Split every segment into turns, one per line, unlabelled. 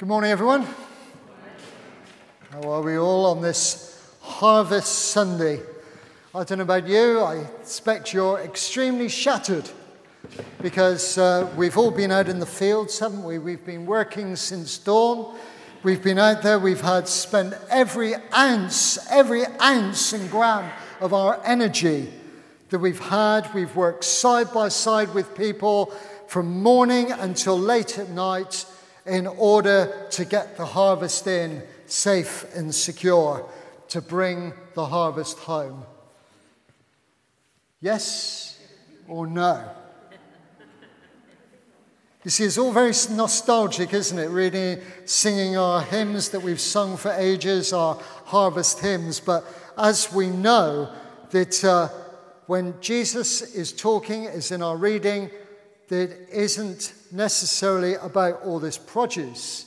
Good morning, everyone. How are we all on this Harvest Sunday? I don't know about you, I expect you're extremely shattered because uh, we've all been out in the fields, haven't we? We've been working since dawn. We've been out there, we've had spent every ounce, every ounce and gram of our energy that we've had. We've worked side by side with people from morning until late at night in order to get the harvest in safe and secure, to bring the harvest home. Yes or no? You see, it's all very nostalgic, isn't it? Really singing our hymns that we've sung for ages, our harvest hymns. But as we know, that uh, when Jesus is talking, is in our reading, that isn't necessarily about all this produce,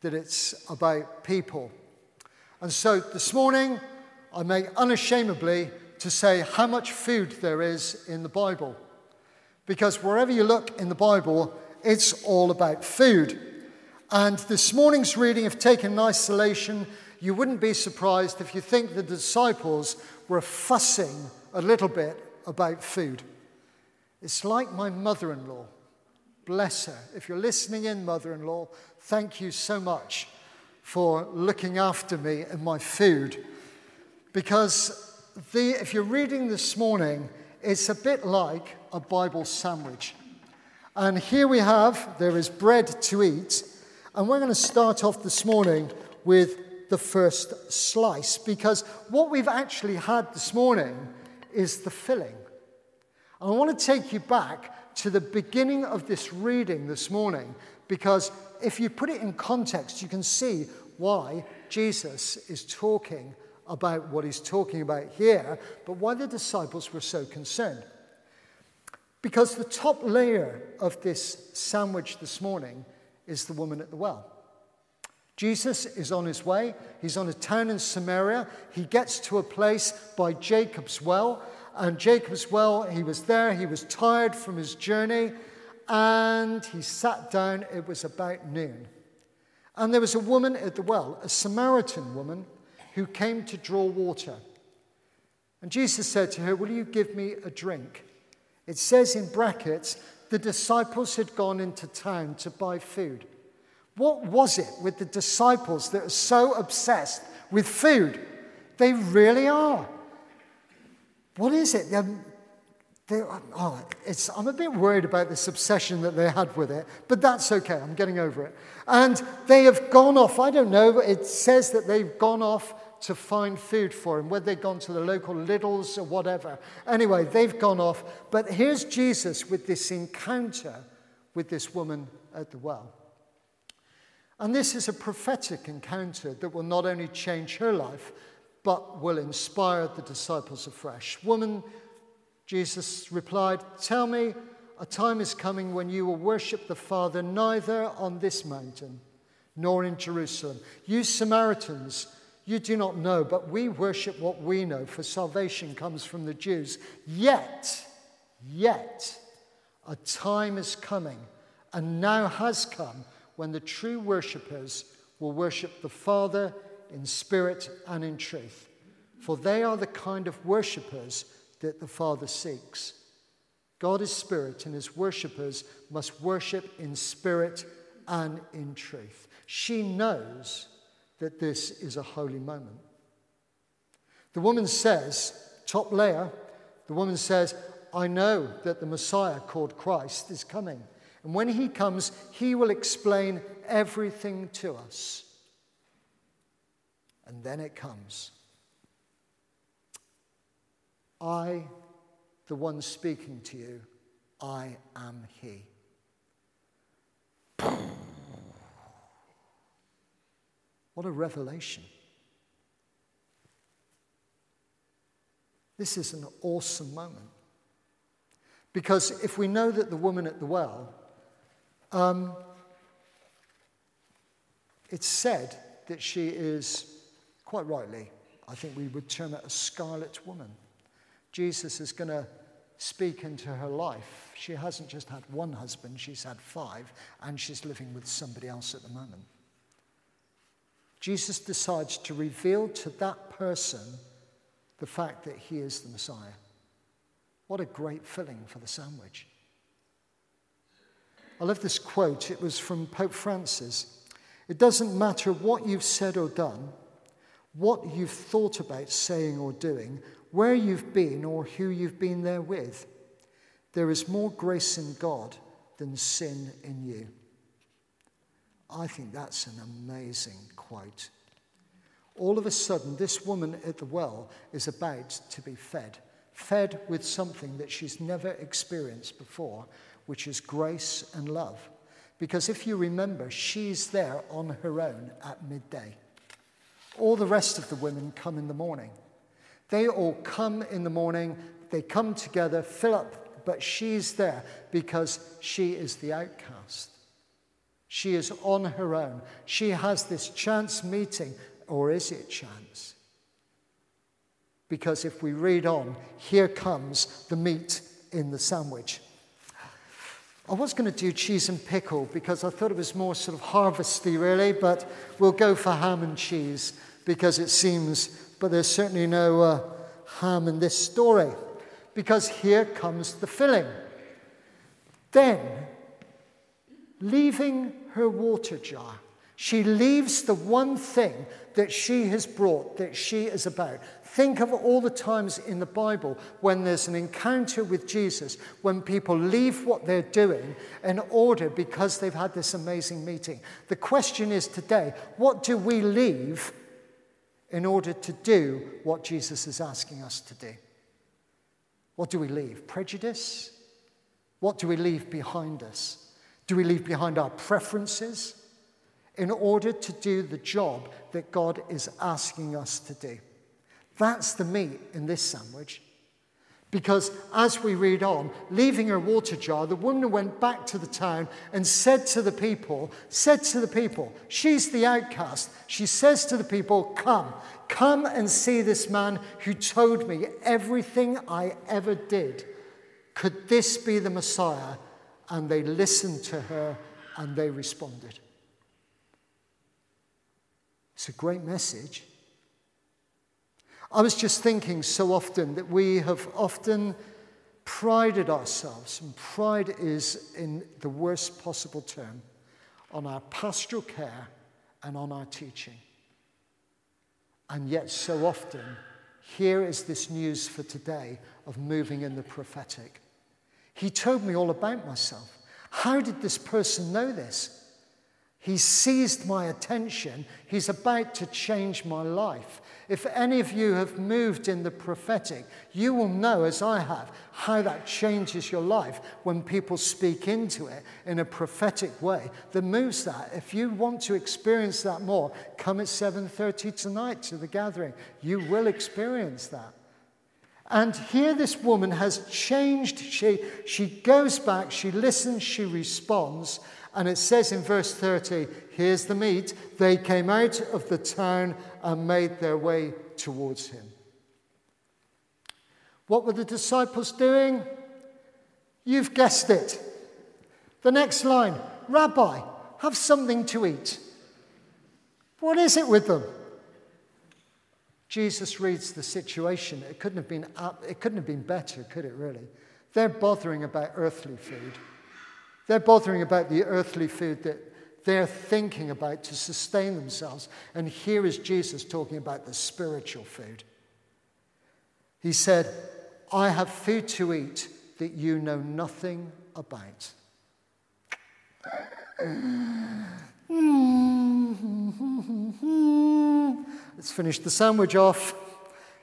that it's about people. And so this morning, I make unashamedly to say how much food there is in the Bible. Because wherever you look in the Bible, it's all about food. And this morning's reading, if taken in isolation, you wouldn't be surprised if you think the disciples were fussing a little bit about food. It's like my mother in law. Bless her. If you're listening in, mother in law, thank you so much for looking after me and my food. Because the, if you're reading this morning, it's a bit like a Bible sandwich. And here we have, there is bread to eat. And we're going to start off this morning with the first slice because what we've actually had this morning is the filling. And I want to take you back to the beginning of this reading this morning because if you put it in context, you can see why Jesus is talking about what he's talking about here, but why the disciples were so concerned. Because the top layer of this sandwich this morning is the woman at the well. Jesus is on his way. He's on a town in Samaria. He gets to a place by Jacob's well, and Jacob's well, he was there, he was tired from his journey, and he sat down. It was about noon. And there was a woman at the well, a Samaritan woman, who came to draw water. And Jesus said to her, Will you give me a drink? It says in brackets, the disciples had gone into town to buy food. What was it with the disciples that are so obsessed with food? They really are. What is it? Um, they, oh, I'm a bit worried about this obsession that they had with it, but that's okay. I'm getting over it. And they have gone off. I don't know. It says that they've gone off to find food for him, whether they've gone to the local Lidl's or whatever. Anyway, they've gone off. But here's Jesus with this encounter with this woman at the well. And this is a prophetic encounter that will not only change her life, but will inspire the disciples afresh. Woman, Jesus replied, Tell me, a time is coming when you will worship the Father neither on this mountain nor in Jerusalem. You Samaritans, you do not know, but we worship what we know, for salvation comes from the Jews. Yet, yet, a time is coming, and now has come, when the true worshippers will worship the Father in spirit and in truth. For they are the kind of worshippers that the Father seeks. God is spirit, and his worshippers must worship in spirit and in truth. She knows that this is a holy moment. The woman says, top layer, the woman says, I know that the Messiah called Christ is coming. And when he comes, he will explain everything to us. And then it comes. I, the one speaking to you, I am He. What a revelation. This is an awesome moment. Because if we know that the woman at the well, um, it's said that she is quite rightly, I think we would term it a scarlet woman. Jesus is going to speak into her life. She hasn't just had one husband, she's had five, and she's living with somebody else at the moment. Jesus decides to reveal to that person the fact that he is the Messiah. What a great filling for the sandwich. I love this quote. It was from Pope Francis. It doesn't matter what you've said or done, what you've thought about saying or doing, where you've been or who you've been there with. There is more grace in God than sin in you. I think that's an amazing quote. All of a sudden, this woman at the well is about to be fed, fed with something that she's never experienced before, which is grace and love. Because if you remember, she's there on her own at midday. All the rest of the women come in the morning. They all come in the morning, they come together, fill up, but she's there because she is the outcast. She is on her own. She has this chance meeting, or is it chance? Because if we read on, here comes the meat in the sandwich. I was going to do cheese and pickle because I thought it was more sort of harvesty, really, but we'll go for ham and cheese because it seems, but there's certainly no uh, ham in this story because here comes the filling. Then, leaving her water jar, she leaves the one thing that she has brought, that she is about. Think of all the times in the Bible when there's an encounter with Jesus, when people leave what they're doing in order because they've had this amazing meeting. The question is today what do we leave in order to do what Jesus is asking us to do? What do we leave? Prejudice? What do we leave behind us? Do we leave behind our preferences in order to do the job that God is asking us to do? That's the meat in this sandwich. Because as we read on, leaving her water jar, the woman went back to the town and said to the people, said to the people, she's the outcast. She says to the people, Come, come and see this man who told me everything I ever did. Could this be the Messiah? And they listened to her and they responded. It's a great message. I was just thinking so often that we have often prided ourselves, and pride is in the worst possible term, on our pastoral care and on our teaching. And yet, so often, here is this news for today of moving in the prophetic. He told me all about myself. How did this person know this? He seized my attention. He's about to change my life. If any of you have moved in the prophetic, you will know, as I have, how that changes your life when people speak into it in a prophetic way that moves that. If you want to experience that more, come at 7:30 tonight to the gathering. You will experience that. And here this woman has changed. She, she goes back, she listens, she responds, and it says in verse 30 here's the meat. They came out of the town and made their way towards him. What were the disciples doing? You've guessed it. The next line Rabbi, have something to eat. What is it with them? Jesus reads the situation. It couldn't have been, it couldn't have been better, could it really? They're bothering about earthly food. They're bothering about the earthly food that they're thinking about to sustain themselves. And here is Jesus talking about the spiritual food. He said, I have food to eat that you know nothing about. Let's finish the sandwich off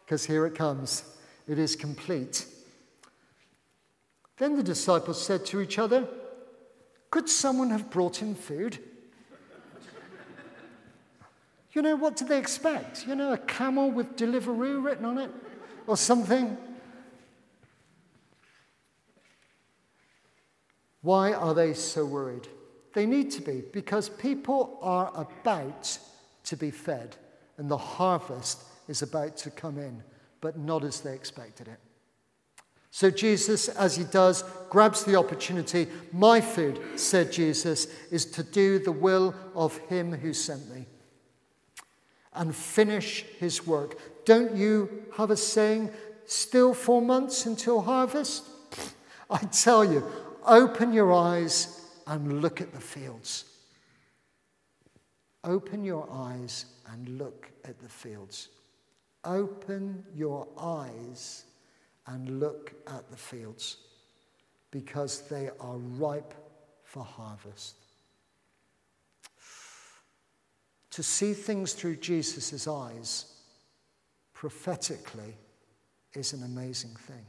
because here it comes. It is complete. Then the disciples said to each other, could someone have brought him food? You know, what do they expect? You know, a camel with Deliveroo written on it or something? Why are they so worried? They need to be because people are about to be fed and the harvest is about to come in, but not as they expected it. So Jesus, as he does, grabs the opportunity. My food, said Jesus, is to do the will of him who sent me and finish his work. Don't you have a saying, still four months until harvest? I tell you, open your eyes and look at the fields. Open your eyes and look at the fields. Open your eyes and look at the fields because they are ripe for harvest. To see things through Jesus' eyes prophetically is an amazing thing.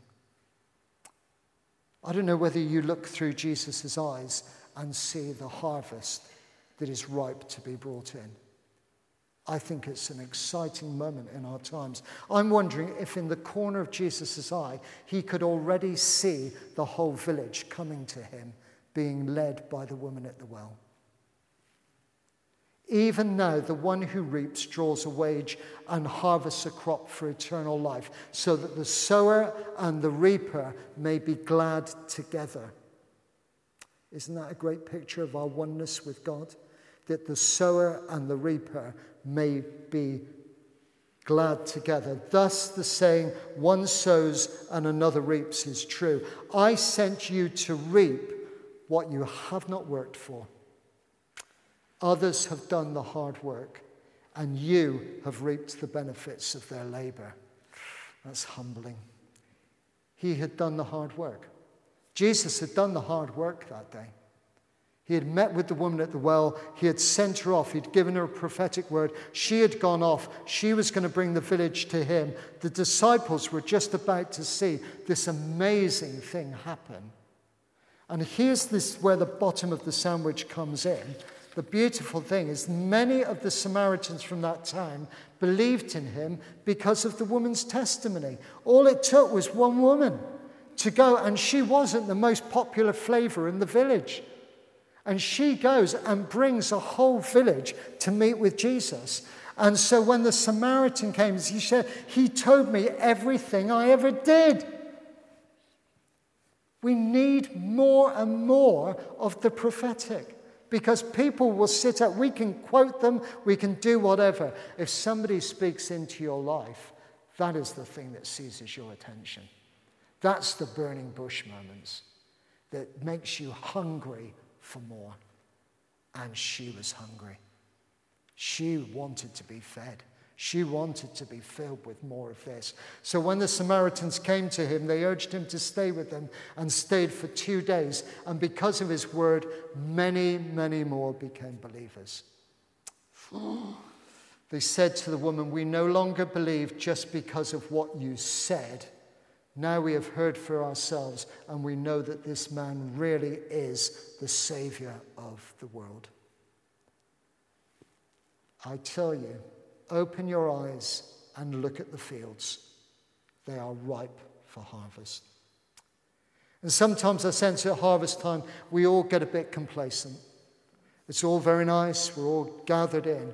I don't know whether you look through Jesus' eyes and see the harvest that is ripe to be brought in. I think it's an exciting moment in our times. I'm wondering if, in the corner of Jesus' eye, he could already see the whole village coming to him, being led by the woman at the well. Even now, the one who reaps draws a wage and harvests a crop for eternal life, so that the sower and the reaper may be glad together. Isn't that a great picture of our oneness with God? That the sower and the reaper may be glad together. Thus, the saying, one sows and another reaps, is true. I sent you to reap what you have not worked for. Others have done the hard work, and you have reaped the benefits of their labor. That's humbling. He had done the hard work. Jesus had done the hard work that day. He had met with the woman at the well. He had sent her off. He'd given her a prophetic word. She had gone off. She was going to bring the village to him. The disciples were just about to see this amazing thing happen. And here's this where the bottom of the sandwich comes in. The beautiful thing is, many of the Samaritans from that time believed in him because of the woman's testimony. All it took was one woman to go, and she wasn't the most popular flavor in the village. And she goes and brings a whole village to meet with Jesus. And so when the Samaritan came, he said, He told me everything I ever did. We need more and more of the prophetic because people will sit up. We can quote them, we can do whatever. If somebody speaks into your life, that is the thing that seizes your attention. That's the burning bush moments that makes you hungry for more. And she was hungry. She wanted to be fed. She wanted to be filled with more of this. So when the Samaritans came to him, they urged him to stay with them and stayed for two days. And because of his word, many, many more became believers. they said to the woman, We no longer believe just because of what you said. Now we have heard for ourselves, and we know that this man really is the Savior of the world. I tell you, open your eyes and look at the fields. They are ripe for harvest. And sometimes I sense at harvest time we all get a bit complacent. It's all very nice, we're all gathered in.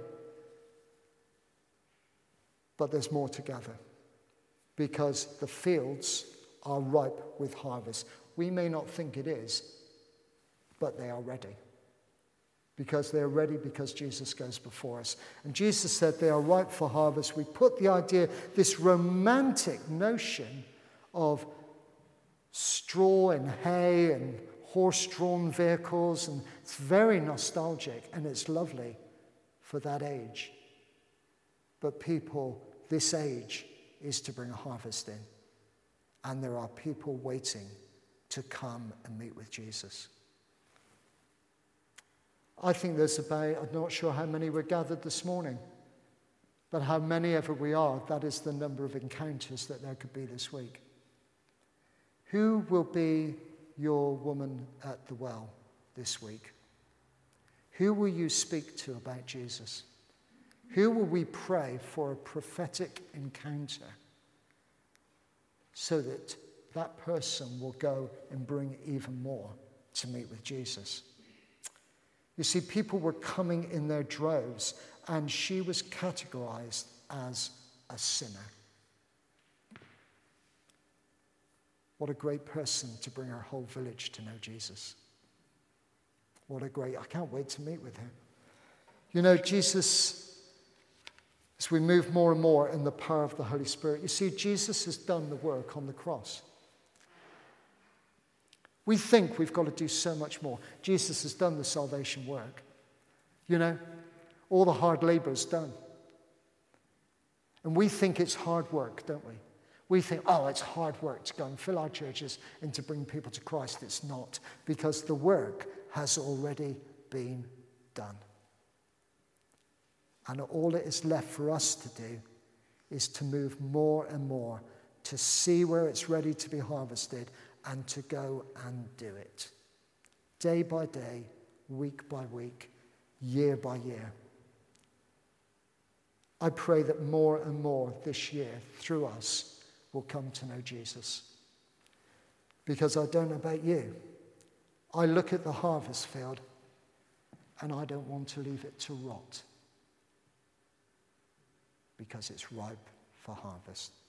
But there's more to gather because the fields are ripe with harvest. We may not think it is, but they are ready. Because they're ready because Jesus goes before us. And Jesus said they are ripe for harvest. We put the idea, this romantic notion of straw and hay and horse drawn vehicles, and it's very nostalgic and it's lovely for that age. But people, this age, is to bring a harvest in. And there are people waiting to come and meet with Jesus. I think there's about, I'm not sure how many were gathered this morning, but how many ever we are, that is the number of encounters that there could be this week. Who will be your woman at the well this week? Who will you speak to about Jesus? Who will we pray for a prophetic encounter so that that person will go and bring even more to meet with Jesus? You see, people were coming in their droves, and she was categorized as a sinner. What a great person to bring our whole village to know Jesus. What a great, I can't wait to meet with him. You know, Jesus, as we move more and more in the power of the Holy Spirit, you see, Jesus has done the work on the cross. We think we've got to do so much more. Jesus has done the salvation work. You know, all the hard labor is done. And we think it's hard work, don't we? We think, oh, it's hard work to go and fill our churches and to bring people to Christ. It's not, because the work has already been done. And all that is left for us to do is to move more and more to see where it's ready to be harvested and to go and do it. Day by day, week by week, year by year. I pray that more and more this year, through us, will come to know Jesus. Because I don't know about you. I look at the harvest field and I don't want to leave it to rot because it's ripe for harvest.